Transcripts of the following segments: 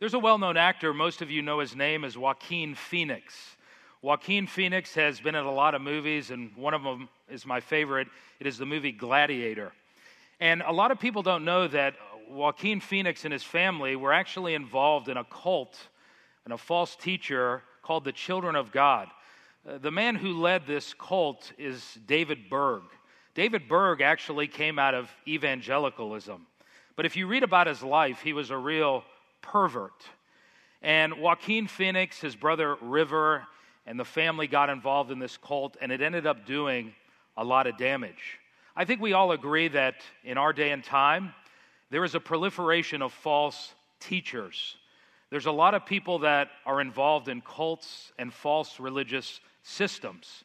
There's a well known actor, most of you know his name is Joaquin Phoenix. Joaquin Phoenix has been in a lot of movies, and one of them is my favorite. It is the movie Gladiator. And a lot of people don't know that Joaquin Phoenix and his family were actually involved in a cult and a false teacher called the Children of God. Uh, the man who led this cult is David Berg. David Berg actually came out of evangelicalism. But if you read about his life, he was a real pervert. And Joaquin Phoenix, his brother River, and the family got involved in this cult, and it ended up doing a lot of damage. I think we all agree that in our day and time, there is a proliferation of false teachers. There's a lot of people that are involved in cults and false religious systems.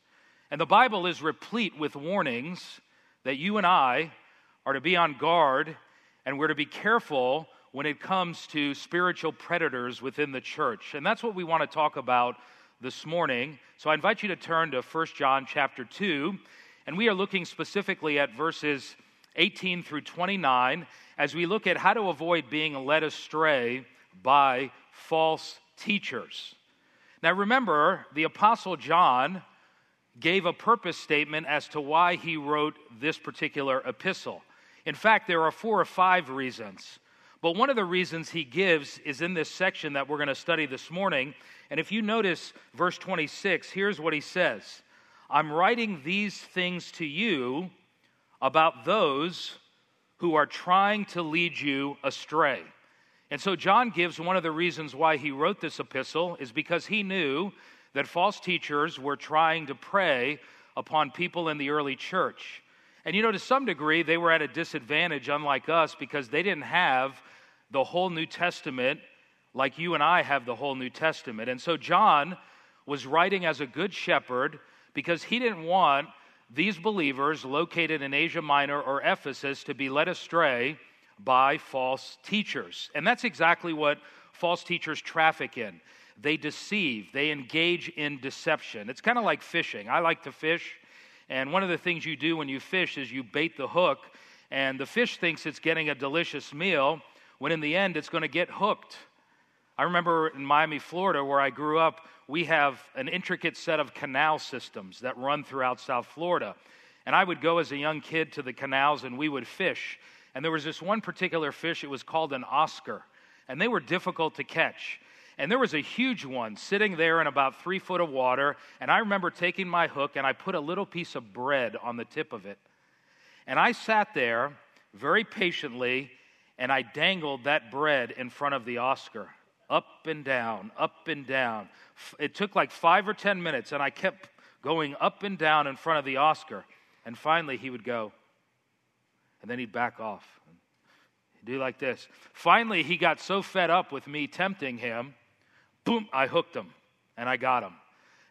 And the Bible is replete with warnings that you and I are to be on guard and we're to be careful when it comes to spiritual predators within the church. And that's what we want to talk about this morning. So I invite you to turn to 1 John chapter 2, and we are looking specifically at verses 18 through 29 as we look at how to avoid being led astray by false teachers. Now remember, the apostle John gave a purpose statement as to why he wrote this particular epistle. In fact, there are four or five reasons. But one of the reasons he gives is in this section that we're going to study this morning. And if you notice verse 26, here's what he says I'm writing these things to you about those who are trying to lead you astray. And so John gives one of the reasons why he wrote this epistle is because he knew that false teachers were trying to prey upon people in the early church. And you know, to some degree, they were at a disadvantage, unlike us, because they didn't have the whole New Testament like you and I have the whole New Testament. And so John was writing as a good shepherd because he didn't want these believers located in Asia Minor or Ephesus to be led astray by false teachers. And that's exactly what false teachers traffic in. They deceive, they engage in deception. It's kind of like fishing. I like to fish, and one of the things you do when you fish is you bait the hook, and the fish thinks it's getting a delicious meal when in the end it's going to get hooked. I remember in Miami, Florida, where I grew up, we have an intricate set of canal systems that run throughout South Florida. And I would go as a young kid to the canals and we would fish. And there was this one particular fish, it was called an Oscar. And they were difficult to catch. And there was a huge one sitting there in about three foot of water. And I remember taking my hook and I put a little piece of bread on the tip of it. And I sat there very patiently and I dangled that bread in front of the Oscar, up and down, up and down. It took like five or 10 minutes, and I kept going up and down in front of the Oscar. And finally, he would go, and then he'd back off. He'd do like this. Finally, he got so fed up with me tempting him, boom, I hooked him, and I got him.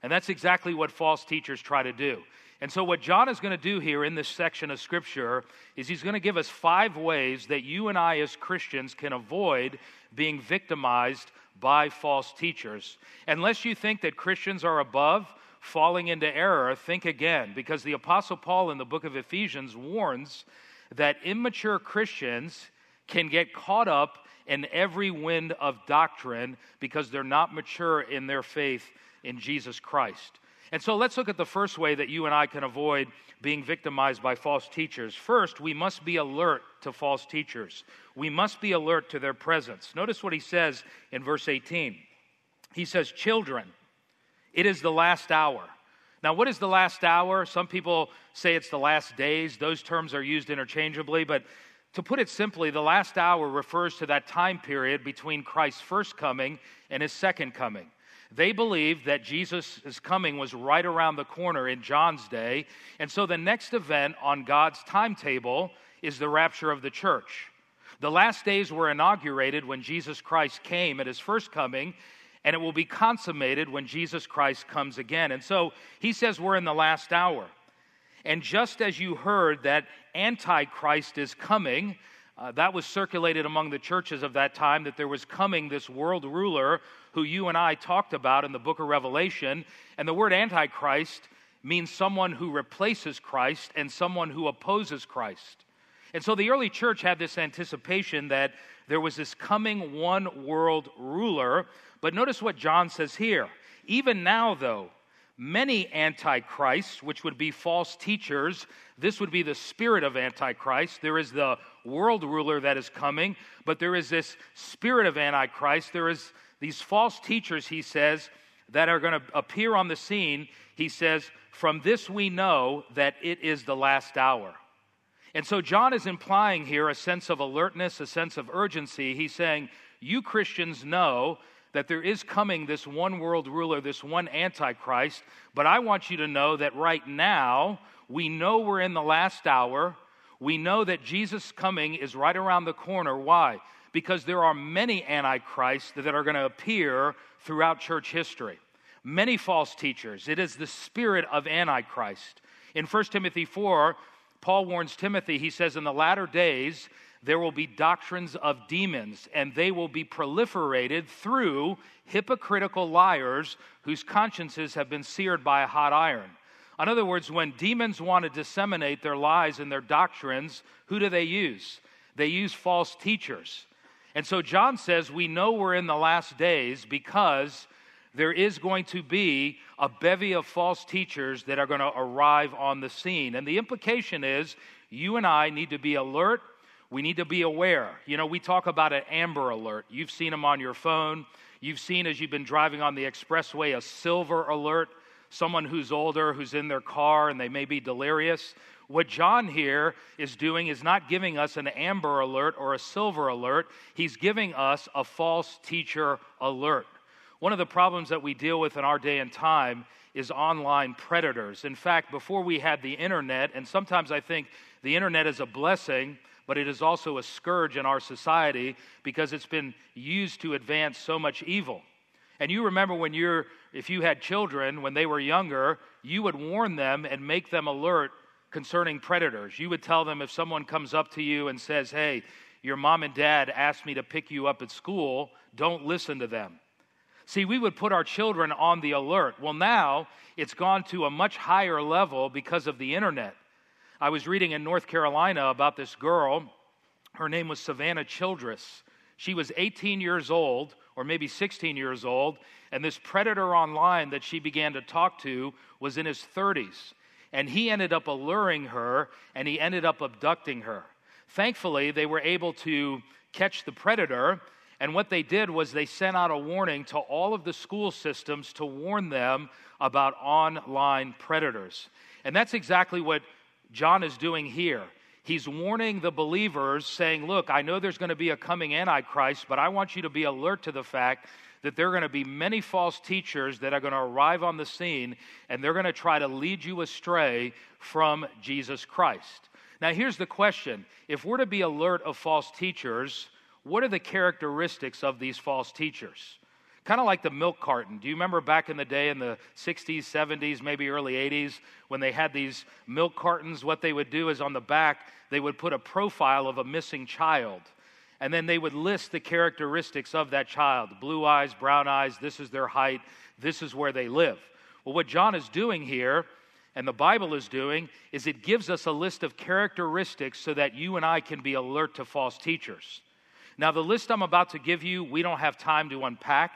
And that's exactly what false teachers try to do. And so, what John is going to do here in this section of Scripture is he's going to give us five ways that you and I, as Christians, can avoid being victimized by false teachers. Unless you think that Christians are above falling into error, think again, because the Apostle Paul in the book of Ephesians warns that immature Christians can get caught up in every wind of doctrine because they're not mature in their faith in Jesus Christ. And so let's look at the first way that you and I can avoid being victimized by false teachers. First, we must be alert to false teachers. We must be alert to their presence. Notice what he says in verse 18. He says, Children, it is the last hour. Now, what is the last hour? Some people say it's the last days. Those terms are used interchangeably, but to put it simply, the last hour refers to that time period between Christ's first coming and his second coming. They believed that Jesus' is coming was right around the corner in John's day. And so the next event on God's timetable is the rapture of the church. The last days were inaugurated when Jesus Christ came at his first coming, and it will be consummated when Jesus Christ comes again. And so he says we're in the last hour. And just as you heard that Antichrist is coming, uh, that was circulated among the churches of that time that there was coming this world ruler who you and I talked about in the book of Revelation. And the word Antichrist means someone who replaces Christ and someone who opposes Christ. And so the early church had this anticipation that there was this coming one world ruler. But notice what John says here. Even now, though, many antichrists, which would be false teachers, this would be the spirit of antichrist. There is the world ruler that is coming, but there is this spirit of antichrist. There is these false teachers, he says, that are going to appear on the scene. He says, From this we know that it is the last hour. And so John is implying here a sense of alertness, a sense of urgency. He's saying, You Christians know that there is coming this one world ruler, this one Antichrist, but I want you to know that right now, we know we're in the last hour. We know that Jesus' coming is right around the corner. Why? Because there are many Antichrists that are going to appear throughout church history. Many false teachers. It is the spirit of Antichrist. In 1 Timothy 4, Paul warns Timothy, he says, In the latter days, there will be doctrines of demons, and they will be proliferated through hypocritical liars whose consciences have been seared by a hot iron. In other words, when demons want to disseminate their lies and their doctrines, who do they use? They use false teachers. And so John says, We know we're in the last days because there is going to be a bevy of false teachers that are going to arrive on the scene. And the implication is you and I need to be alert we need to be aware. You know, we talk about an amber alert. You've seen them on your phone. You've seen as you've been driving on the expressway a silver alert, someone who's older, who's in their car, and they may be delirious. What John here is doing is not giving us an amber alert or a silver alert, he's giving us a false teacher alert. One of the problems that we deal with in our day and time is online predators. In fact, before we had the internet, and sometimes I think the internet is a blessing but it is also a scourge in our society because it's been used to advance so much evil. And you remember when you're, if you had children when they were younger, you would warn them and make them alert concerning predators. You would tell them if someone comes up to you and says, Hey, your mom and dad asked me to pick you up at school, don't listen to them. See, we would put our children on the alert. Well, now it's gone to a much higher level because of the internet. I was reading in North Carolina about this girl. Her name was Savannah Childress. She was 18 years old, or maybe 16 years old, and this predator online that she began to talk to was in his 30s. And he ended up alluring her and he ended up abducting her. Thankfully, they were able to catch the predator. And what they did was they sent out a warning to all of the school systems to warn them about online predators. And that's exactly what John is doing here. He's warning the believers, saying, Look, I know there's going to be a coming Antichrist, but I want you to be alert to the fact that there are going to be many false teachers that are going to arrive on the scene and they're going to try to lead you astray from Jesus Christ. Now, here's the question if we're to be alert of false teachers, what are the characteristics of these false teachers? Kind of like the milk carton. Do you remember back in the day in the 60s, 70s, maybe early 80s, when they had these milk cartons? What they would do is on the back, they would put a profile of a missing child. And then they would list the characteristics of that child blue eyes, brown eyes, this is their height, this is where they live. Well, what John is doing here, and the Bible is doing, is it gives us a list of characteristics so that you and I can be alert to false teachers. Now, the list I'm about to give you, we don't have time to unpack.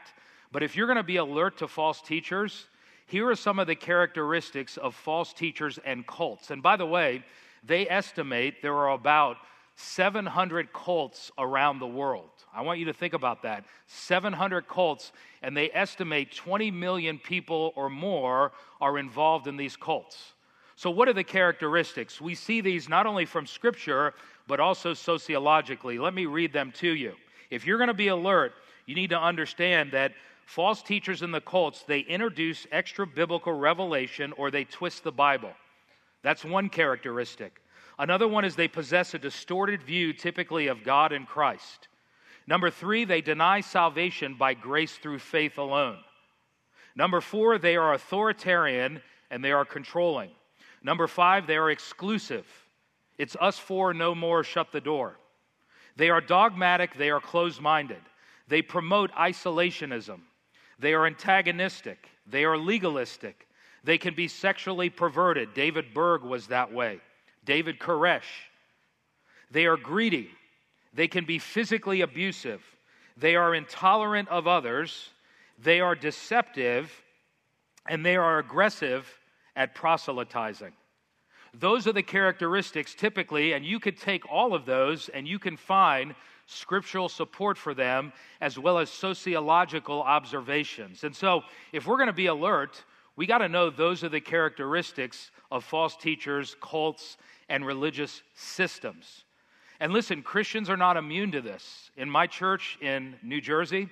But if you're going to be alert to false teachers, here are some of the characteristics of false teachers and cults. And by the way, they estimate there are about 700 cults around the world. I want you to think about that. 700 cults, and they estimate 20 million people or more are involved in these cults. So, what are the characteristics? We see these not only from Scripture, but also sociologically. Let me read them to you. If you're going to be alert, you need to understand that false teachers in the cults, they introduce extra biblical revelation or they twist the Bible. That's one characteristic. Another one is they possess a distorted view, typically of God and Christ. Number three, they deny salvation by grace through faith alone. Number four, they are authoritarian and they are controlling. Number five, they are exclusive. It's us four, no more, shut the door. They are dogmatic, they are closed minded. They promote isolationism. They are antagonistic. They are legalistic. They can be sexually perverted. David Berg was that way. David Koresh. They are greedy. They can be physically abusive. They are intolerant of others. They are deceptive. And they are aggressive at proselytizing. Those are the characteristics typically, and you could take all of those and you can find scriptural support for them as well as sociological observations. And so, if we're going to be alert, we got to know those are the characteristics of false teachers, cults, and religious systems. And listen, Christians are not immune to this. In my church in New Jersey,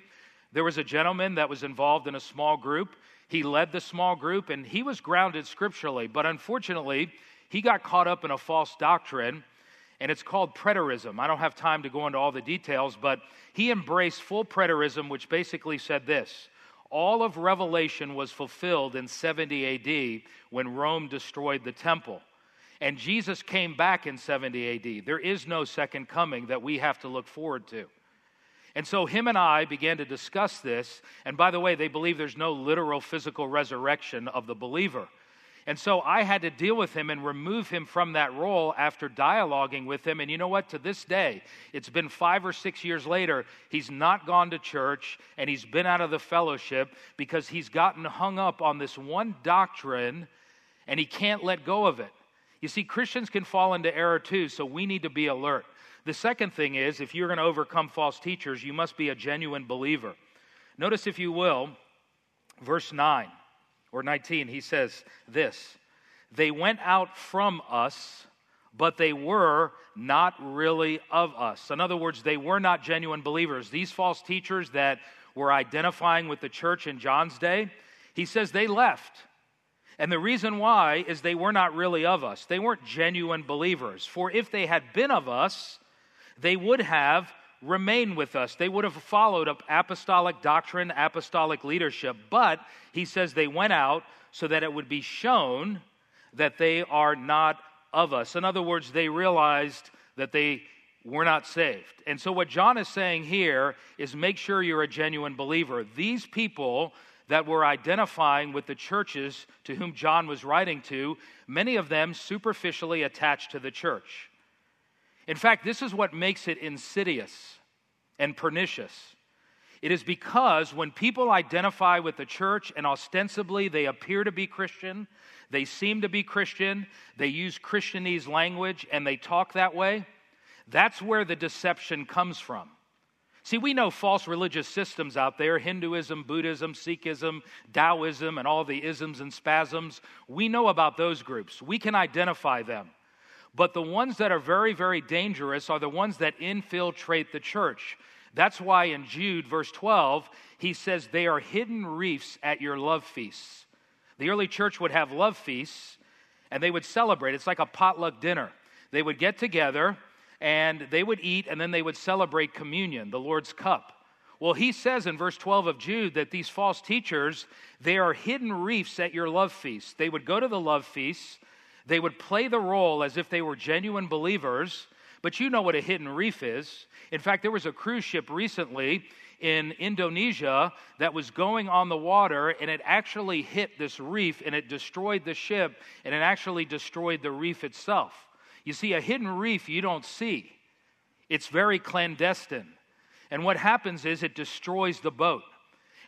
there was a gentleman that was involved in a small group. He led the small group and he was grounded scripturally, but unfortunately, he got caught up in a false doctrine and it's called preterism. I don't have time to go into all the details, but he embraced full preterism, which basically said this all of Revelation was fulfilled in 70 AD when Rome destroyed the temple. And Jesus came back in 70 AD. There is no second coming that we have to look forward to. And so him and I began to discuss this. And by the way, they believe there's no literal physical resurrection of the believer. And so I had to deal with him and remove him from that role after dialoguing with him. And you know what? To this day, it's been five or six years later, he's not gone to church and he's been out of the fellowship because he's gotten hung up on this one doctrine and he can't let go of it. You see, Christians can fall into error too, so we need to be alert. The second thing is if you're going to overcome false teachers, you must be a genuine believer. Notice, if you will, verse 9 or 19, he says this They went out from us, but they were not really of us. In other words, they were not genuine believers. These false teachers that were identifying with the church in John's day, he says they left. And the reason why is they were not really of us. They weren't genuine believers. For if they had been of us, they would have remain with us. They would have followed up apostolic doctrine, apostolic leadership, but he says they went out so that it would be shown that they are not of us. In other words, they realized that they were not saved. And so, what John is saying here is make sure you're a genuine believer. These people that were identifying with the churches to whom John was writing to, many of them superficially attached to the church. In fact, this is what makes it insidious and pernicious. It is because when people identify with the church and ostensibly they appear to be Christian, they seem to be Christian, they use Christianese language, and they talk that way, that's where the deception comes from. See, we know false religious systems out there Hinduism, Buddhism, Sikhism, Taoism, and all the isms and spasms. We know about those groups. We can identify them. But the ones that are very, very dangerous are the ones that infiltrate the church. That's why in Jude, verse 12, he says, They are hidden reefs at your love feasts. The early church would have love feasts and they would celebrate. It's like a potluck dinner. They would get together and they would eat and then they would celebrate communion, the Lord's cup. Well, he says in verse 12 of Jude that these false teachers, they are hidden reefs at your love feasts. They would go to the love feasts they would play the role as if they were genuine believers, but you know what a hidden reef is. In fact, there was a cruise ship recently in Indonesia that was going on the water and it actually hit this reef and it destroyed the ship and it actually destroyed the reef itself. You see, a hidden reef you don't see, it's very clandestine. And what happens is it destroys the boat.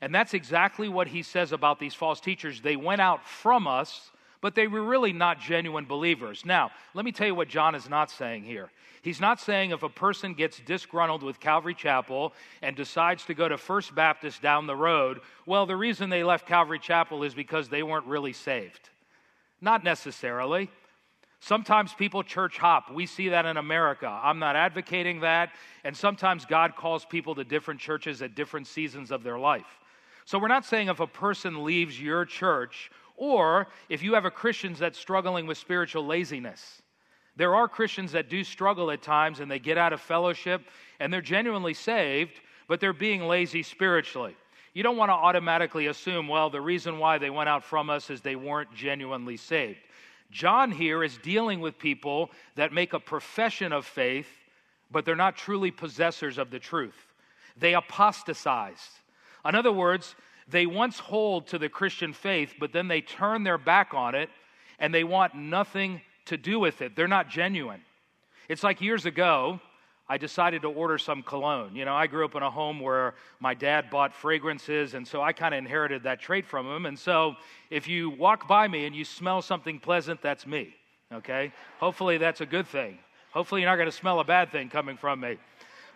And that's exactly what he says about these false teachers. They went out from us but they were really not genuine believers. Now, let me tell you what John is not saying here. He's not saying if a person gets disgruntled with Calvary Chapel and decides to go to First Baptist down the road, well, the reason they left Calvary Chapel is because they weren't really saved. Not necessarily. Sometimes people church hop. We see that in America. I'm not advocating that. And sometimes God calls people to different churches at different seasons of their life. So we're not saying if a person leaves your church or if you have a Christians that's struggling with spiritual laziness. There are Christians that do struggle at times and they get out of fellowship and they're genuinely saved, but they're being lazy spiritually. You don't want to automatically assume, well, the reason why they went out from us is they weren't genuinely saved. John here is dealing with people that make a profession of faith, but they're not truly possessors of the truth. They apostatize. In other words, they once hold to the Christian faith, but then they turn their back on it and they want nothing to do with it. They're not genuine. It's like years ago, I decided to order some cologne. You know, I grew up in a home where my dad bought fragrances, and so I kind of inherited that trait from him. And so if you walk by me and you smell something pleasant, that's me, okay? Hopefully that's a good thing. Hopefully you're not going to smell a bad thing coming from me.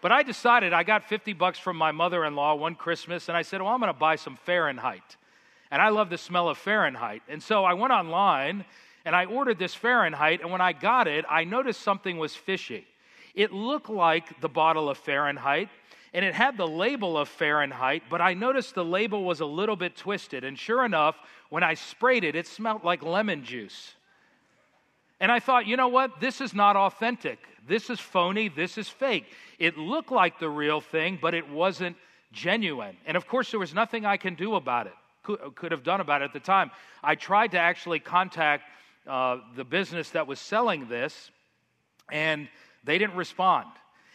But I decided I got 50 bucks from my mother in law one Christmas, and I said, Well, I'm going to buy some Fahrenheit. And I love the smell of Fahrenheit. And so I went online and I ordered this Fahrenheit, and when I got it, I noticed something was fishy. It looked like the bottle of Fahrenheit, and it had the label of Fahrenheit, but I noticed the label was a little bit twisted. And sure enough, when I sprayed it, it smelled like lemon juice. And I thought, you know what? This is not authentic. This is phony. This is fake. It looked like the real thing, but it wasn't genuine. And of course, there was nothing I can do about it, could, could have done about it at the time. I tried to actually contact uh, the business that was selling this, and they didn't respond.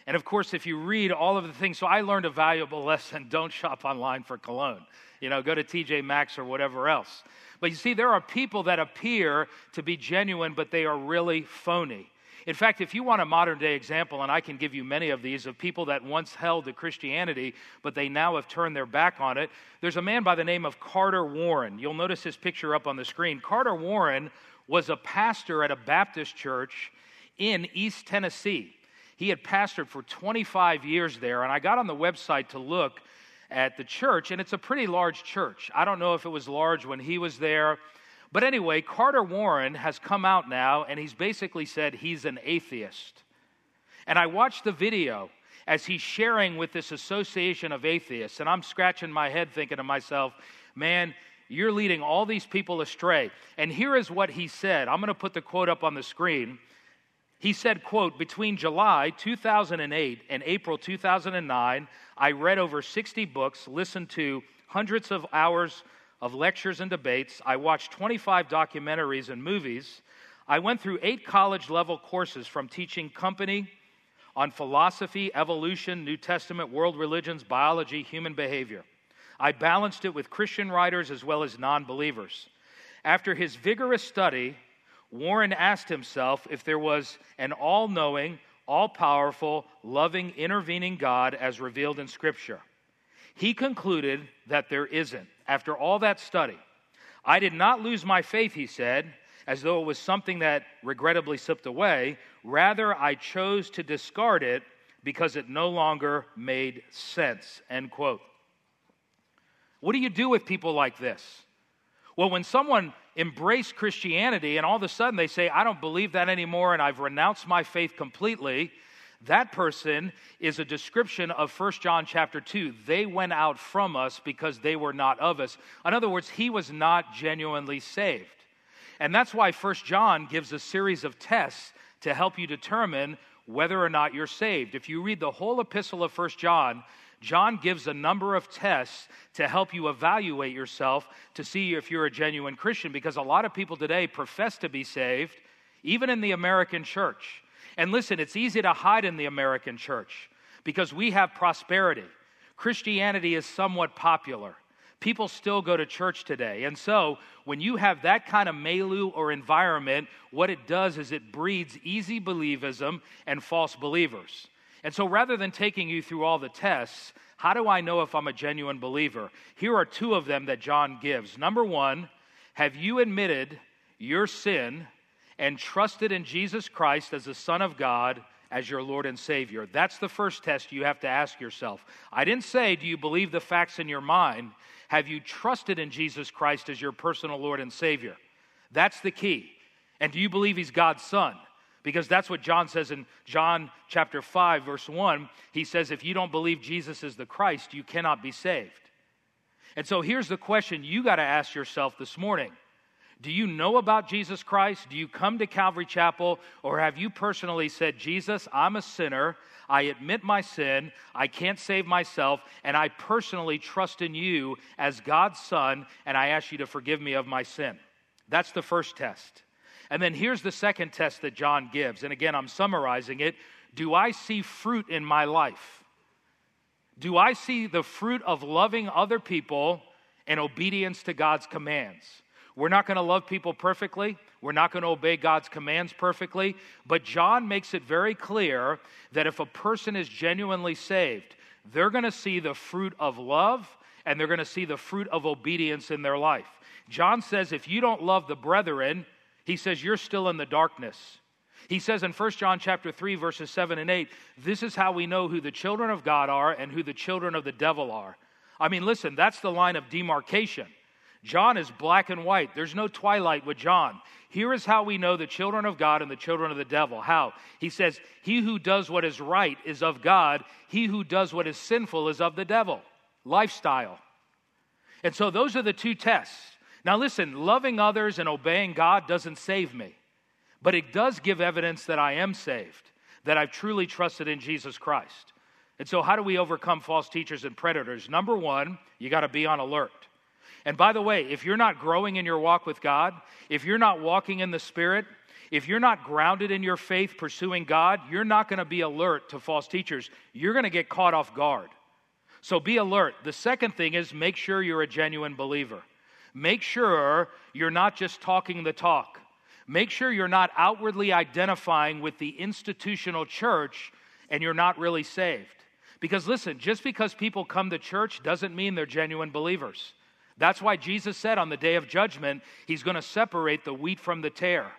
And of course, if you read all of the things, so I learned a valuable lesson don't shop online for cologne. You know, go to TJ Maxx or whatever else. But you see, there are people that appear to be genuine, but they are really phony. In fact, if you want a modern day example, and I can give you many of these, of people that once held to Christianity, but they now have turned their back on it, there's a man by the name of Carter Warren. You'll notice his picture up on the screen. Carter Warren was a pastor at a Baptist church in East Tennessee. He had pastored for 25 years there, and I got on the website to look at the church, and it's a pretty large church. I don't know if it was large when he was there, but anyway, Carter Warren has come out now, and he's basically said he's an atheist. And I watched the video as he's sharing with this association of atheists, and I'm scratching my head thinking to myself, man, you're leading all these people astray. And here is what he said. I'm going to put the quote up on the screen. He said, quote, between July 2008 and April 2009, I read over 60 books, listened to hundreds of hours of lectures and debates. I watched 25 documentaries and movies. I went through eight college level courses from teaching company on philosophy, evolution, New Testament, world religions, biology, human behavior. I balanced it with Christian writers as well as non believers. After his vigorous study, Warren asked himself if there was an all knowing, all powerful, loving, intervening God as revealed in Scripture. He concluded that there isn't. After all that study, I did not lose my faith, he said, as though it was something that regrettably slipped away. Rather, I chose to discard it because it no longer made sense. End quote. What do you do with people like this? Well, when someone embraced Christianity and all of a sudden they say, I don't believe that anymore and I've renounced my faith completely, that person is a description of 1 John chapter 2. They went out from us because they were not of us. In other words, he was not genuinely saved. And that's why 1 John gives a series of tests to help you determine whether or not you're saved. If you read the whole epistle of 1 John, John gives a number of tests to help you evaluate yourself to see if you're a genuine Christian because a lot of people today profess to be saved, even in the American church. And listen, it's easy to hide in the American church because we have prosperity. Christianity is somewhat popular. People still go to church today. And so, when you have that kind of milieu or environment, what it does is it breeds easy believism and false believers. And so rather than taking you through all the tests, how do I know if I'm a genuine believer? Here are two of them that John gives. Number one, have you admitted your sin and trusted in Jesus Christ as the Son of God as your Lord and Savior? That's the first test you have to ask yourself. I didn't say, do you believe the facts in your mind? Have you trusted in Jesus Christ as your personal Lord and Savior? That's the key. And do you believe He's God's Son? Because that's what John says in John chapter 5, verse 1. He says, If you don't believe Jesus is the Christ, you cannot be saved. And so here's the question you got to ask yourself this morning Do you know about Jesus Christ? Do you come to Calvary Chapel? Or have you personally said, Jesus, I'm a sinner. I admit my sin. I can't save myself. And I personally trust in you as God's Son. And I ask you to forgive me of my sin. That's the first test. And then here's the second test that John gives. And again, I'm summarizing it. Do I see fruit in my life? Do I see the fruit of loving other people and obedience to God's commands? We're not going to love people perfectly. We're not going to obey God's commands perfectly. But John makes it very clear that if a person is genuinely saved, they're going to see the fruit of love and they're going to see the fruit of obedience in their life. John says, if you don't love the brethren, he says, you're still in the darkness. He says in 1 John chapter 3 verses 7 and 8, this is how we know who the children of God are and who the children of the devil are. I mean, listen, that's the line of demarcation. John is black and white. There's no twilight with John. Here is how we know the children of God and the children of the devil. How? He says, He who does what is right is of God, he who does what is sinful is of the devil. Lifestyle. And so those are the two tests. Now, listen, loving others and obeying God doesn't save me, but it does give evidence that I am saved, that I've truly trusted in Jesus Christ. And so, how do we overcome false teachers and predators? Number one, you got to be on alert. And by the way, if you're not growing in your walk with God, if you're not walking in the Spirit, if you're not grounded in your faith pursuing God, you're not going to be alert to false teachers. You're going to get caught off guard. So be alert. The second thing is make sure you're a genuine believer. Make sure you're not just talking the talk. Make sure you're not outwardly identifying with the institutional church and you're not really saved. Because listen, just because people come to church doesn't mean they're genuine believers. That's why Jesus said on the day of judgment, he's going to separate the wheat from the tare.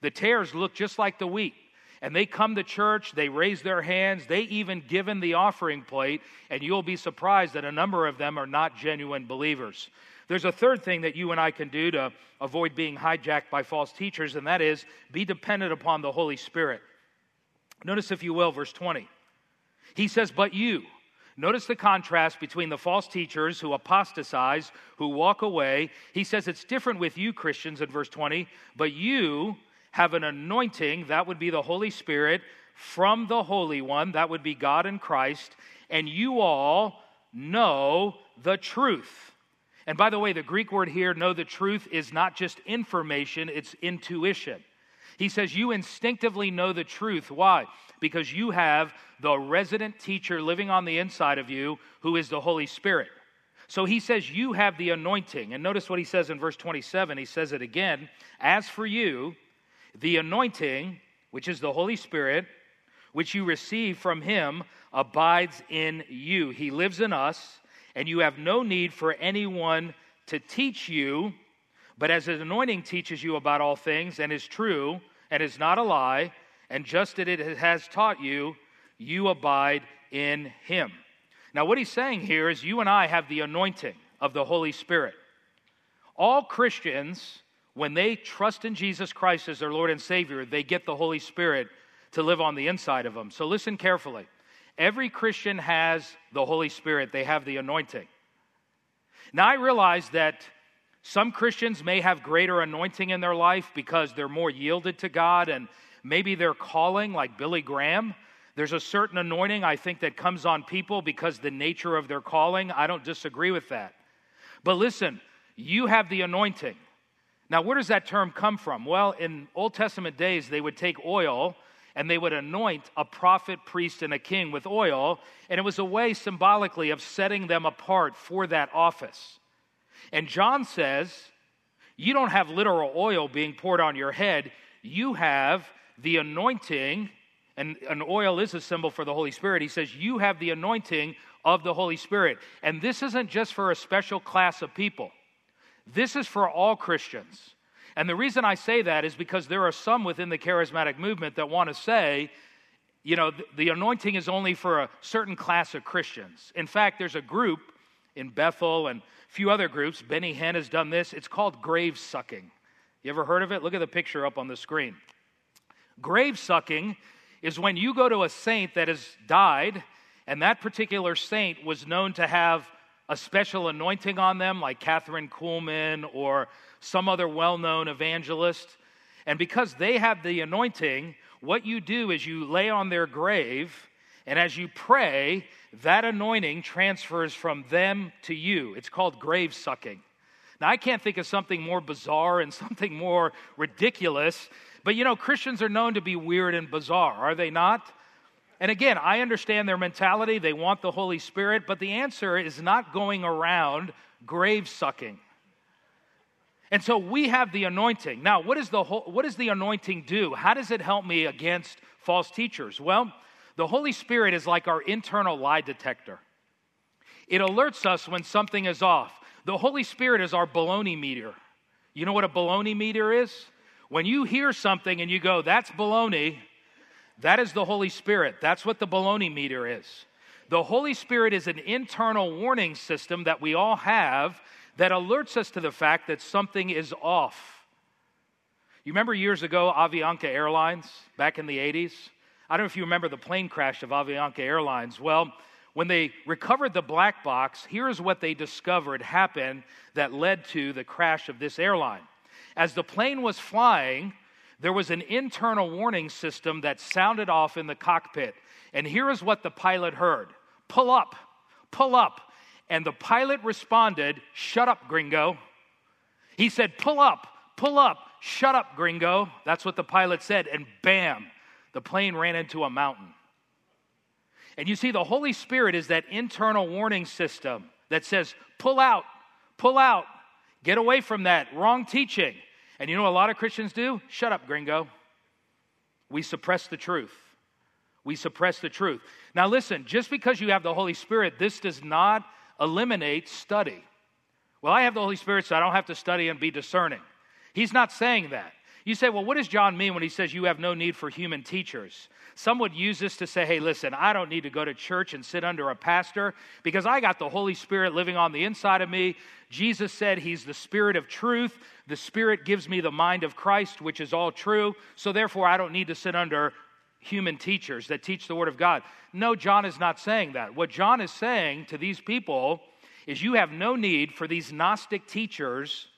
The tares look just like the wheat. And they come to church, they raise their hands, they even give in the offering plate, and you'll be surprised that a number of them are not genuine believers. There's a third thing that you and I can do to avoid being hijacked by false teachers, and that is be dependent upon the Holy Spirit. Notice, if you will, verse 20. He says, But you, Notice the contrast between the false teachers who apostatize, who walk away. He says it's different with you, Christians, in verse 20, but you have an anointing, that would be the Holy Spirit, from the Holy One, that would be God in Christ, and you all know the truth. And by the way, the Greek word here, know the truth, is not just information, it's intuition. He says, You instinctively know the truth. Why? Because you have the resident teacher living on the inside of you who is the Holy Spirit. So he says, You have the anointing. And notice what he says in verse 27. He says it again. As for you, the anointing, which is the Holy Spirit, which you receive from him, abides in you. He lives in us, and you have no need for anyone to teach you. But as his anointing teaches you about all things and is true and is not a lie, and just as it has taught you, you abide in him. Now, what he's saying here is you and I have the anointing of the Holy Spirit. All Christians, when they trust in Jesus Christ as their Lord and Savior, they get the Holy Spirit to live on the inside of them. So listen carefully. Every Christian has the Holy Spirit, they have the anointing. Now, I realize that some Christians may have greater anointing in their life because they're more yielded to God and maybe they're calling, like Billy Graham. There's a certain anointing I think that comes on people because the nature of their calling. I don't disagree with that. But listen, you have the anointing. Now, where does that term come from? Well, in Old Testament days, they would take oil and they would anoint a prophet, priest, and a king with oil, and it was a way symbolically of setting them apart for that office. And John says, You don't have literal oil being poured on your head, you have the anointing and an oil is a symbol for the Holy Spirit. He says, You have the anointing of the Holy Spirit. And this isn't just for a special class of people, this is for all Christians. And the reason I say that is because there are some within the charismatic movement that want to say, you know, the, the anointing is only for a certain class of Christians. In fact, there's a group in Bethel and a few other groups. Benny Hinn has done this. It's called grave sucking. You ever heard of it? Look at the picture up on the screen. Grave sucking is when you go to a saint that has died, and that particular saint was known to have a special anointing on them, like Kathryn Kuhlman or some other well known evangelist. And because they have the anointing, what you do is you lay on their grave, and as you pray, that anointing transfers from them to you. It's called grave sucking. Now, I can't think of something more bizarre and something more ridiculous but you know, Christians are known to be weird and bizarre, are they not? And again, I understand their mentality. They want the Holy Spirit, but the answer is not going around grave sucking. And so we have the anointing. Now, what, is the whole, what does the anointing do? How does it help me against false teachers? Well, the Holy Spirit is like our internal lie detector. It alerts us when something is off. The Holy Spirit is our baloney meter. You know what a baloney meter is? When you hear something and you go, that's baloney, that is the Holy Spirit. That's what the baloney meter is. The Holy Spirit is an internal warning system that we all have that alerts us to the fact that something is off. You remember years ago, Avianca Airlines, back in the 80s? I don't know if you remember the plane crash of Avianca Airlines. Well, when they recovered the black box, here's what they discovered happened that led to the crash of this airline. As the plane was flying, there was an internal warning system that sounded off in the cockpit. And here is what the pilot heard pull up, pull up. And the pilot responded, Shut up, gringo. He said, Pull up, pull up, shut up, gringo. That's what the pilot said. And bam, the plane ran into a mountain. And you see, the Holy Spirit is that internal warning system that says, Pull out, pull out, get away from that, wrong teaching. And you know a lot of Christians do? Shut up, gringo. We suppress the truth. We suppress the truth. Now, listen, just because you have the Holy Spirit, this does not eliminate study. Well, I have the Holy Spirit, so I don't have to study and be discerning. He's not saying that. You say, well, what does John mean when he says you have no need for human teachers? Some would use this to say, hey, listen, I don't need to go to church and sit under a pastor because I got the Holy Spirit living on the inside of me. Jesus said he's the Spirit of truth. The Spirit gives me the mind of Christ, which is all true. So therefore, I don't need to sit under human teachers that teach the Word of God. No, John is not saying that. What John is saying to these people is you have no need for these Gnostic teachers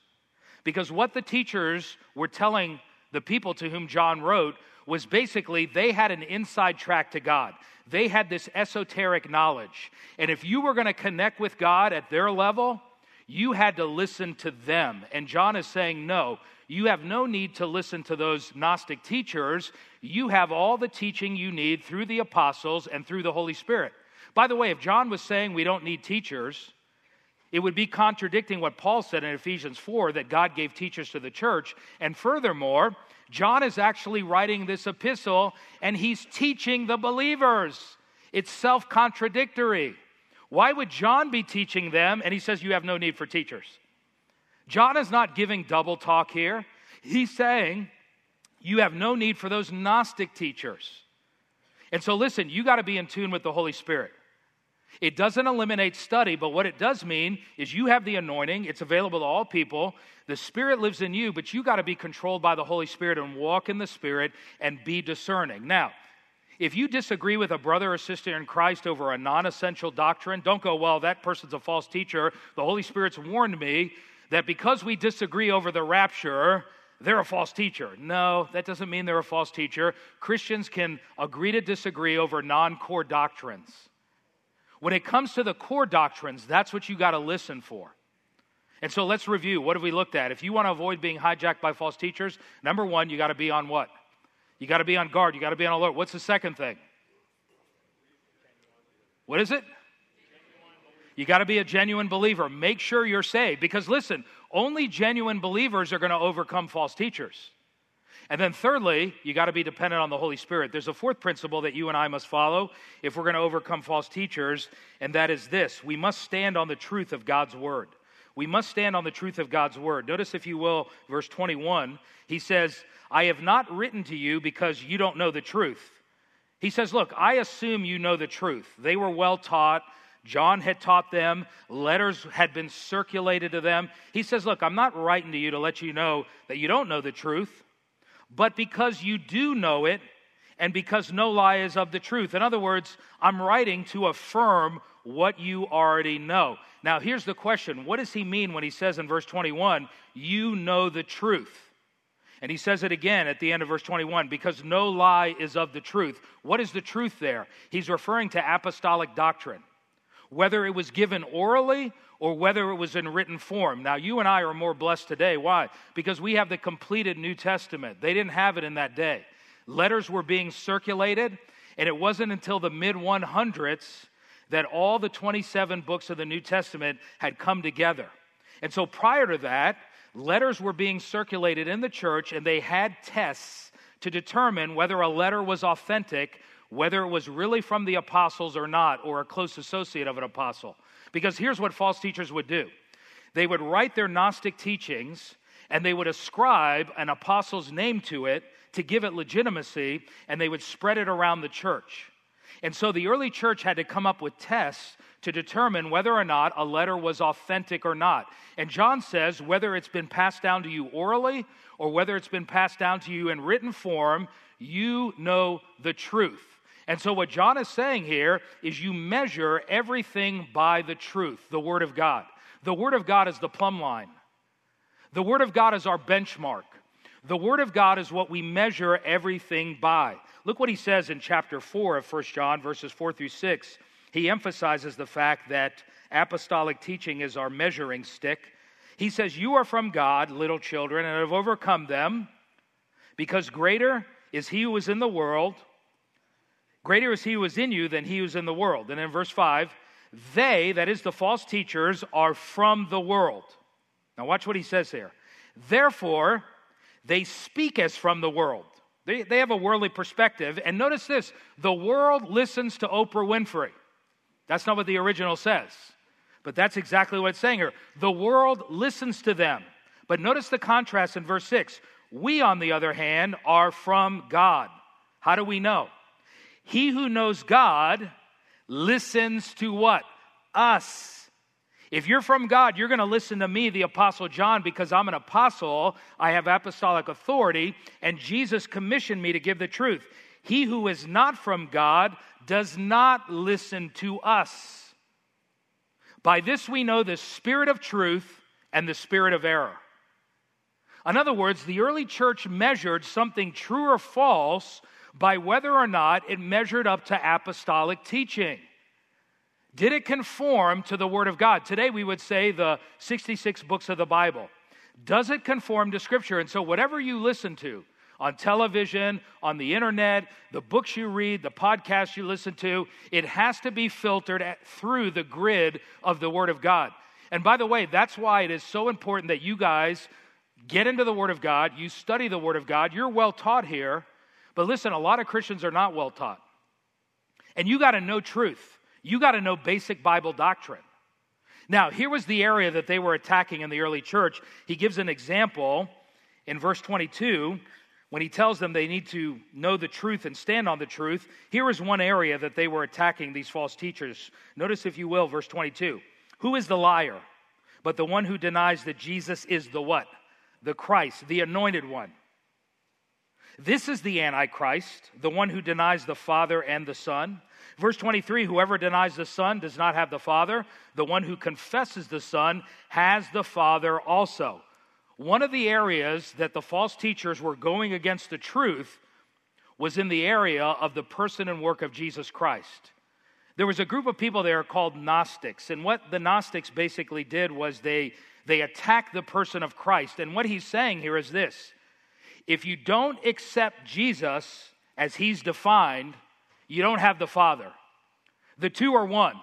because what the teachers were telling the people to whom John wrote was basically they had an inside track to God. They had this esoteric knowledge. And if you were going to connect with God at their level, you had to listen to them. And John is saying, no, you have no need to listen to those Gnostic teachers. You have all the teaching you need through the apostles and through the Holy Spirit. By the way, if John was saying we don't need teachers, it would be contradicting what Paul said in Ephesians 4 that God gave teachers to the church. And furthermore, John is actually writing this epistle and he's teaching the believers. It's self contradictory. Why would John be teaching them? And he says, You have no need for teachers. John is not giving double talk here. He's saying, You have no need for those Gnostic teachers. And so, listen, you got to be in tune with the Holy Spirit. It doesn't eliminate study, but what it does mean is you have the anointing, it's available to all people. The Spirit lives in you, but you got to be controlled by the Holy Spirit and walk in the Spirit and be discerning. Now, if you disagree with a brother or sister in Christ over a non essential doctrine, don't go, well, that person's a false teacher. The Holy Spirit's warned me that because we disagree over the rapture, they're a false teacher. No, that doesn't mean they're a false teacher. Christians can agree to disagree over non core doctrines. When it comes to the core doctrines, that's what you got to listen for. And so let's review. What have we looked at? If you want to avoid being hijacked by false teachers, number one, you got to be on what? You got to be on guard. You got to be on alert. What's the second thing? What is it? You got to be a genuine believer. Make sure you're saved. Because listen, only genuine believers are going to overcome false teachers. And then, thirdly, you got to be dependent on the Holy Spirit. There's a fourth principle that you and I must follow if we're going to overcome false teachers, and that is this we must stand on the truth of God's word. We must stand on the truth of God's word. Notice, if you will, verse 21, he says, I have not written to you because you don't know the truth. He says, Look, I assume you know the truth. They were well taught, John had taught them, letters had been circulated to them. He says, Look, I'm not writing to you to let you know that you don't know the truth, but because you do know it, and because no lie is of the truth. In other words, I'm writing to affirm what you already know. Now, here's the question What does he mean when he says in verse 21, You know the truth? And he says it again at the end of verse 21 because no lie is of the truth. What is the truth there? He's referring to apostolic doctrine whether it was given orally or whether it was in written form. Now, you and I are more blessed today. Why? Because we have the completed New Testament. They didn't have it in that day. Letters were being circulated, and it wasn't until the mid 100s that all the 27 books of the New Testament had come together. And so prior to that, letters were being circulated in the church, and they had tests to determine whether a letter was authentic, whether it was really from the apostles or not, or a close associate of an apostle. Because here's what false teachers would do they would write their Gnostic teachings and they would ascribe an apostle's name to it to give it legitimacy, and they would spread it around the church. And so the early church had to come up with tests to determine whether or not a letter was authentic or not. And John says whether it's been passed down to you orally or whether it's been passed down to you in written form, you know the truth. And so, what John is saying here is you measure everything by the truth, the Word of God. The Word of God is the plumb line, the Word of God is our benchmark. The Word of God is what we measure everything by. Look what he says in chapter 4 of 1 John, verses 4 through 6. He emphasizes the fact that apostolic teaching is our measuring stick. He says, You are from God, little children, and have overcome them, because greater is he who is in the world, greater is he who is in you than he who is in the world. And in verse 5, they, that is the false teachers, are from the world. Now, watch what he says here. Therefore, they speak as from the world. They, they have a worldly perspective. And notice this the world listens to Oprah Winfrey. That's not what the original says, but that's exactly what it's saying here. The world listens to them. But notice the contrast in verse 6. We, on the other hand, are from God. How do we know? He who knows God listens to what? Us. If you're from God, you're going to listen to me, the Apostle John, because I'm an apostle. I have apostolic authority, and Jesus commissioned me to give the truth. He who is not from God does not listen to us. By this we know the spirit of truth and the spirit of error. In other words, the early church measured something true or false by whether or not it measured up to apostolic teaching. Did it conform to the Word of God? Today we would say the 66 books of the Bible. Does it conform to Scripture? And so, whatever you listen to on television, on the internet, the books you read, the podcasts you listen to, it has to be filtered at, through the grid of the Word of God. And by the way, that's why it is so important that you guys get into the Word of God, you study the Word of God. You're well taught here, but listen, a lot of Christians are not well taught. And you got to know truth you got to know basic Bible doctrine. Now, here was the area that they were attacking in the early church. He gives an example in verse 22 when he tells them they need to know the truth and stand on the truth. Here is one area that they were attacking these false teachers. Notice, if you will, verse 22. Who is the liar? But the one who denies that Jesus is the what? The Christ, the anointed one. This is the Antichrist, the one who denies the Father and the Son. Verse 23 Whoever denies the Son does not have the Father. The one who confesses the Son has the Father also. One of the areas that the false teachers were going against the truth was in the area of the person and work of Jesus Christ. There was a group of people there called Gnostics, and what the Gnostics basically did was they, they attacked the person of Christ. And what he's saying here is this if you don't accept Jesus as he's defined, you don't have the Father. The two are one.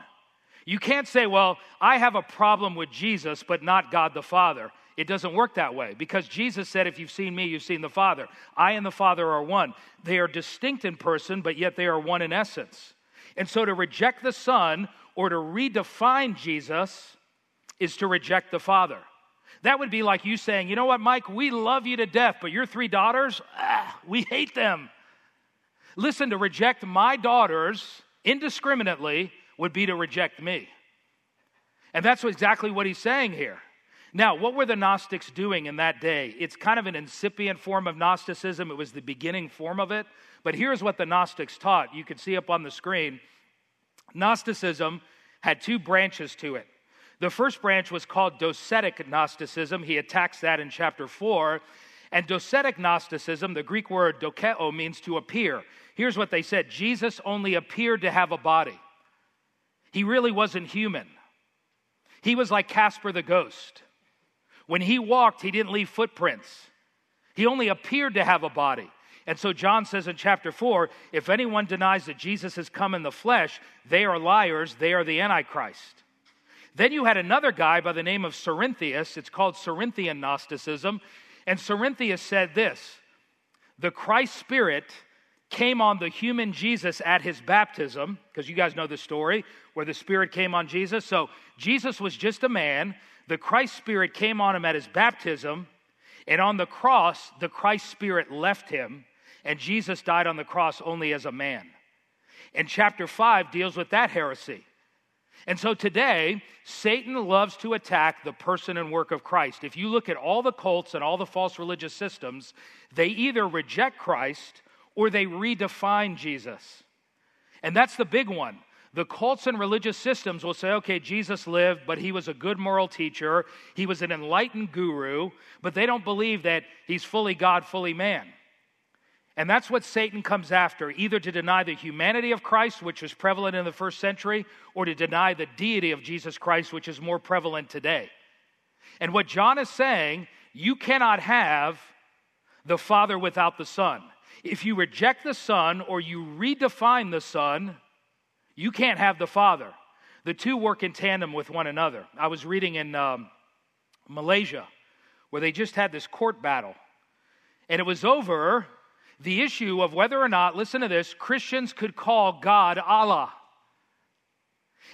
You can't say, well, I have a problem with Jesus, but not God the Father. It doesn't work that way because Jesus said, if you've seen me, you've seen the Father. I and the Father are one. They are distinct in person, but yet they are one in essence. And so to reject the Son or to redefine Jesus is to reject the Father. That would be like you saying, you know what, Mike, we love you to death, but your three daughters, ah, we hate them. Listen, to reject my daughters indiscriminately would be to reject me. And that's exactly what he's saying here. Now, what were the Gnostics doing in that day? It's kind of an incipient form of Gnosticism. It was the beginning form of it. But here's what the Gnostics taught. You can see up on the screen. Gnosticism had two branches to it. The first branch was called Docetic Gnosticism. He attacks that in chapter 4. And Docetic Gnosticism, the Greek word dokeo, means to appear. Here's what they said Jesus only appeared to have a body, he really wasn't human. He was like Casper the ghost. When he walked, he didn't leave footprints. He only appeared to have a body. And so John says in chapter 4 if anyone denies that Jesus has come in the flesh, they are liars, they are the Antichrist. Then you had another guy by the name of Cerinthius. It's called Cerinthian Gnosticism. And Cerinthius said this The Christ Spirit came on the human Jesus at his baptism, because you guys know the story where the Spirit came on Jesus. So Jesus was just a man. The Christ Spirit came on him at his baptism. And on the cross, the Christ Spirit left him. And Jesus died on the cross only as a man. And chapter 5 deals with that heresy. And so today, Satan loves to attack the person and work of Christ. If you look at all the cults and all the false religious systems, they either reject Christ or they redefine Jesus. And that's the big one. The cults and religious systems will say, okay, Jesus lived, but he was a good moral teacher. He was an enlightened guru, but they don't believe that he's fully God, fully man. And that's what Satan comes after either to deny the humanity of Christ, which was prevalent in the first century, or to deny the deity of Jesus Christ, which is more prevalent today. And what John is saying, you cannot have the Father without the Son. If you reject the Son or you redefine the Son, you can't have the Father. The two work in tandem with one another. I was reading in um, Malaysia where they just had this court battle, and it was over the issue of whether or not, listen to this, Christians could call God Allah.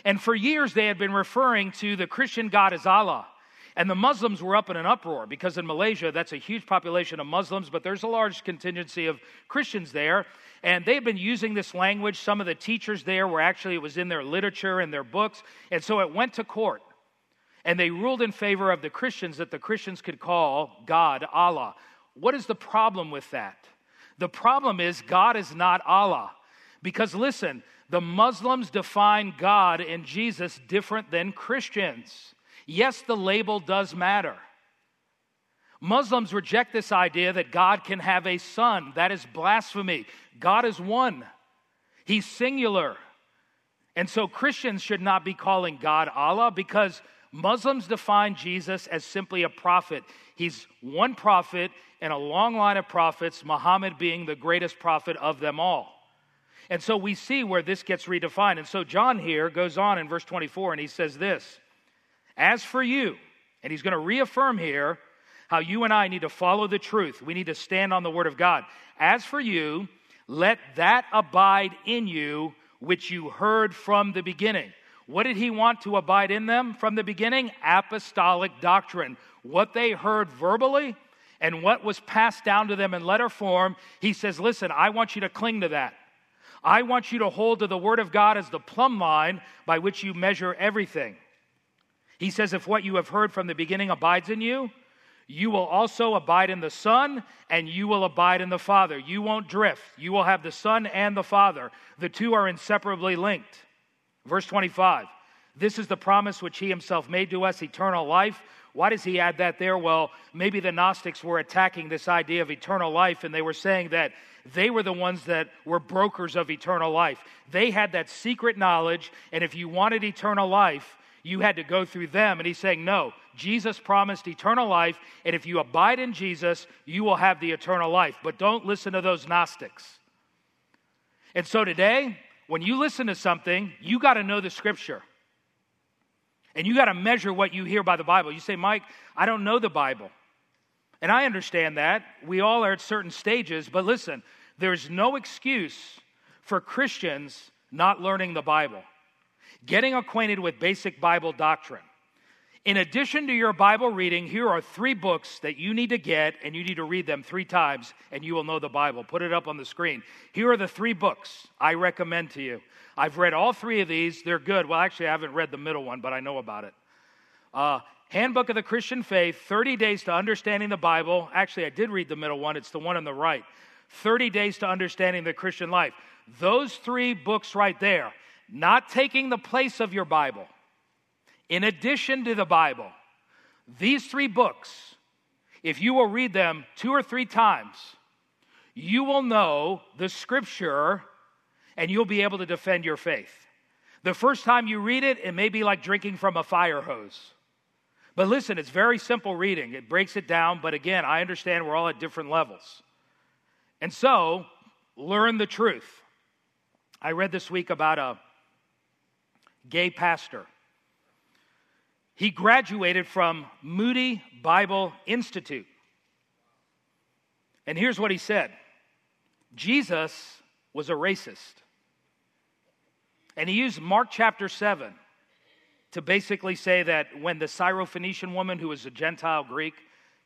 And for years they had been referring to the Christian God as Allah. And the Muslims were up in an uproar because in Malaysia, that's a huge population of Muslims, but there's a large contingency of Christians there. And they've been using this language. Some of the teachers there were actually, it was in their literature and their books. And so it went to court. And they ruled in favor of the Christians that the Christians could call God Allah. What is the problem with that? The problem is God is not Allah. Because listen, the Muslims define God and Jesus different than Christians. Yes, the label does matter. Muslims reject this idea that God can have a son. That is blasphemy. God is one, He's singular. And so Christians should not be calling God Allah because Muslims define Jesus as simply a prophet. He's one prophet in a long line of prophets, Muhammad being the greatest prophet of them all. And so we see where this gets redefined. And so John here goes on in verse 24 and he says this As for you, and he's going to reaffirm here how you and I need to follow the truth. We need to stand on the word of God. As for you, let that abide in you which you heard from the beginning. What did he want to abide in them from the beginning? Apostolic doctrine. What they heard verbally, and what was passed down to them in letter form, he says, Listen, I want you to cling to that. I want you to hold to the Word of God as the plumb line by which you measure everything. He says, If what you have heard from the beginning abides in you, you will also abide in the Son, and you will abide in the Father. You won't drift. You will have the Son and the Father. The two are inseparably linked. Verse 25 This is the promise which He Himself made to us eternal life. Why does he add that there? Well, maybe the Gnostics were attacking this idea of eternal life and they were saying that they were the ones that were brokers of eternal life. They had that secret knowledge, and if you wanted eternal life, you had to go through them. And he's saying, no, Jesus promised eternal life, and if you abide in Jesus, you will have the eternal life. But don't listen to those Gnostics. And so today, when you listen to something, you got to know the scripture. And you got to measure what you hear by the Bible. You say, Mike, I don't know the Bible. And I understand that. We all are at certain stages. But listen, there's no excuse for Christians not learning the Bible, getting acquainted with basic Bible doctrine. In addition to your Bible reading, here are three books that you need to get, and you need to read them three times, and you will know the Bible. Put it up on the screen. Here are the three books I recommend to you. I've read all three of these. They're good. Well, actually, I haven't read the middle one, but I know about it. Uh, Handbook of the Christian Faith 30 Days to Understanding the Bible. Actually, I did read the middle one, it's the one on the right. 30 Days to Understanding the Christian Life. Those three books right there, not taking the place of your Bible in addition to the Bible, these three books, if you will read them two or three times, you will know the scripture and you'll be able to defend your faith. The first time you read it, it may be like drinking from a fire hose. But listen, it's very simple reading. It breaks it down, but again, I understand we're all at different levels. And so, learn the truth. I read this week about a gay pastor He graduated from Moody Bible Institute. And here's what he said Jesus was a racist. And he used Mark chapter 7 to basically say that when the Syrophoenician woman, who was a Gentile Greek,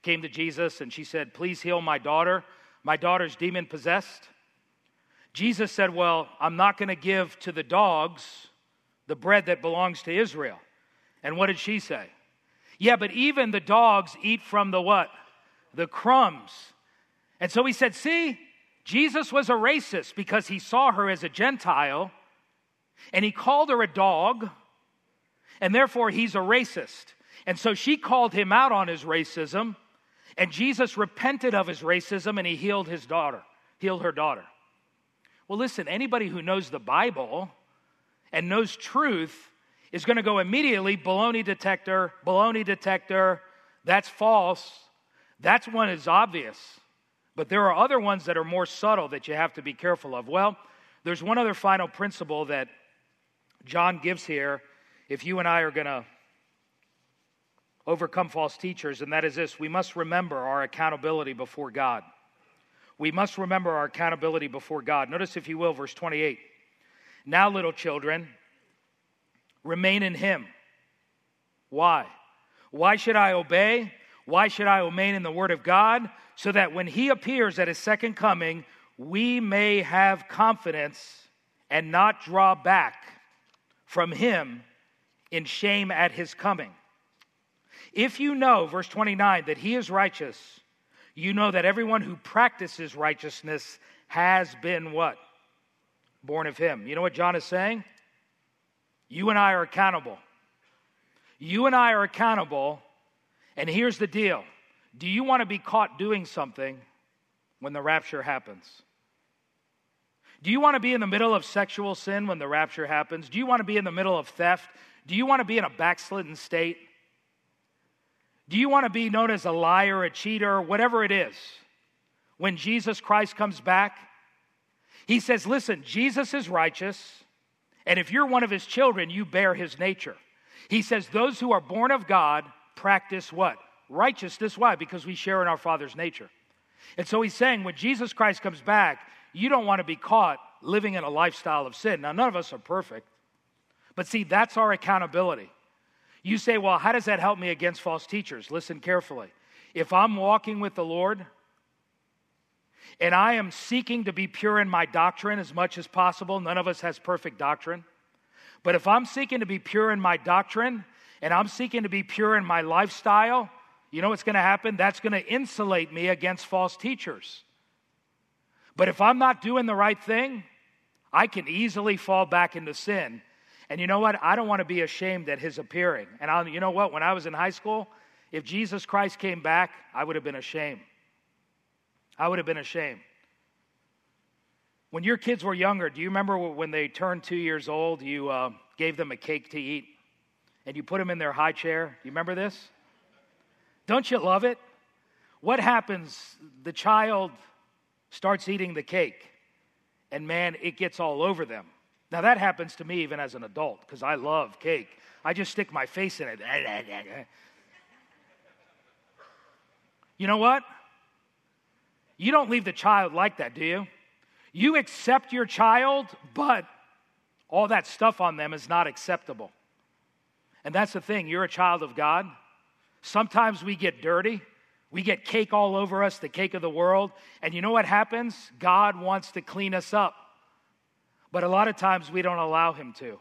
came to Jesus and she said, Please heal my daughter, my daughter's demon possessed. Jesus said, Well, I'm not going to give to the dogs the bread that belongs to Israel. And what did she say? Yeah, but even the dogs eat from the what? The crumbs. And so he said, See, Jesus was a racist because he saw her as a Gentile and he called her a dog, and therefore he's a racist. And so she called him out on his racism, and Jesus repented of his racism and he healed his daughter, healed her daughter. Well, listen, anybody who knows the Bible and knows truth is going to go immediately baloney detector, baloney detector, that's false. That's one is obvious. But there are other ones that are more subtle that you have to be careful of. Well, there's one other final principle that John gives here if you and I are going to overcome false teachers, and that is this we must remember our accountability before God. We must remember our accountability before God. Notice, if you will, verse 28. Now, little children, remain in Him. Why? Why should I obey? Why should I remain in the Word of God? So that when He appears at His second coming, we may have confidence and not draw back from Him in shame at His coming. If you know, verse 29, that He is righteous, you know that everyone who practices righteousness has been what? Born of Him. You know what John is saying? You and I are accountable. You and I are accountable. And here's the deal Do you want to be caught doing something when the rapture happens? Do you want to be in the middle of sexual sin when the rapture happens? Do you want to be in the middle of theft? Do you want to be in a backslidden state? Do you want to be known as a liar, a cheater, whatever it is? When Jesus Christ comes back, he says, Listen, Jesus is righteous. And if you're one of his children, you bear his nature. He says, Those who are born of God practice what? Righteousness. Why? Because we share in our Father's nature. And so he's saying, when Jesus Christ comes back, you don't want to be caught living in a lifestyle of sin. Now, none of us are perfect. But see, that's our accountability. You say, well, how does that help me against false teachers? Listen carefully. If I'm walking with the Lord, and I am seeking to be pure in my doctrine as much as possible. None of us has perfect doctrine. But if I'm seeking to be pure in my doctrine and I'm seeking to be pure in my lifestyle, you know what's going to happen? That's going to insulate me against false teachers. But if I'm not doing the right thing, I can easily fall back into sin. And you know what? I don't want to be ashamed at his appearing. And I'll, you know what? When I was in high school, if Jesus Christ came back, I would have been ashamed. I would have been ashamed. When your kids were younger, do you remember when they turned two years old, you uh, gave them a cake to eat and you put them in their high chair? Do you remember this? Don't you love it? What happens? The child starts eating the cake, and man, it gets all over them. Now, that happens to me even as an adult because I love cake. I just stick my face in it. You know what? You don't leave the child like that, do you? You accept your child, but all that stuff on them is not acceptable. And that's the thing, you're a child of God. Sometimes we get dirty. We get cake all over us, the cake of the world. And you know what happens? God wants to clean us up. But a lot of times we don't allow Him to.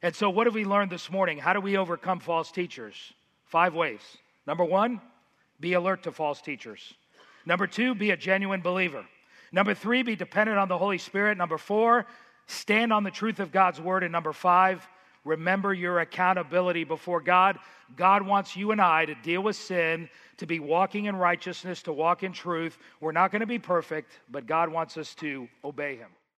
And so, what have we learned this morning? How do we overcome false teachers? Five ways. Number one, be alert to false teachers. Number two, be a genuine believer. Number three, be dependent on the Holy Spirit. Number four, stand on the truth of God's word. And number five, remember your accountability before God. God wants you and I to deal with sin, to be walking in righteousness, to walk in truth. We're not going to be perfect, but God wants us to obey Him.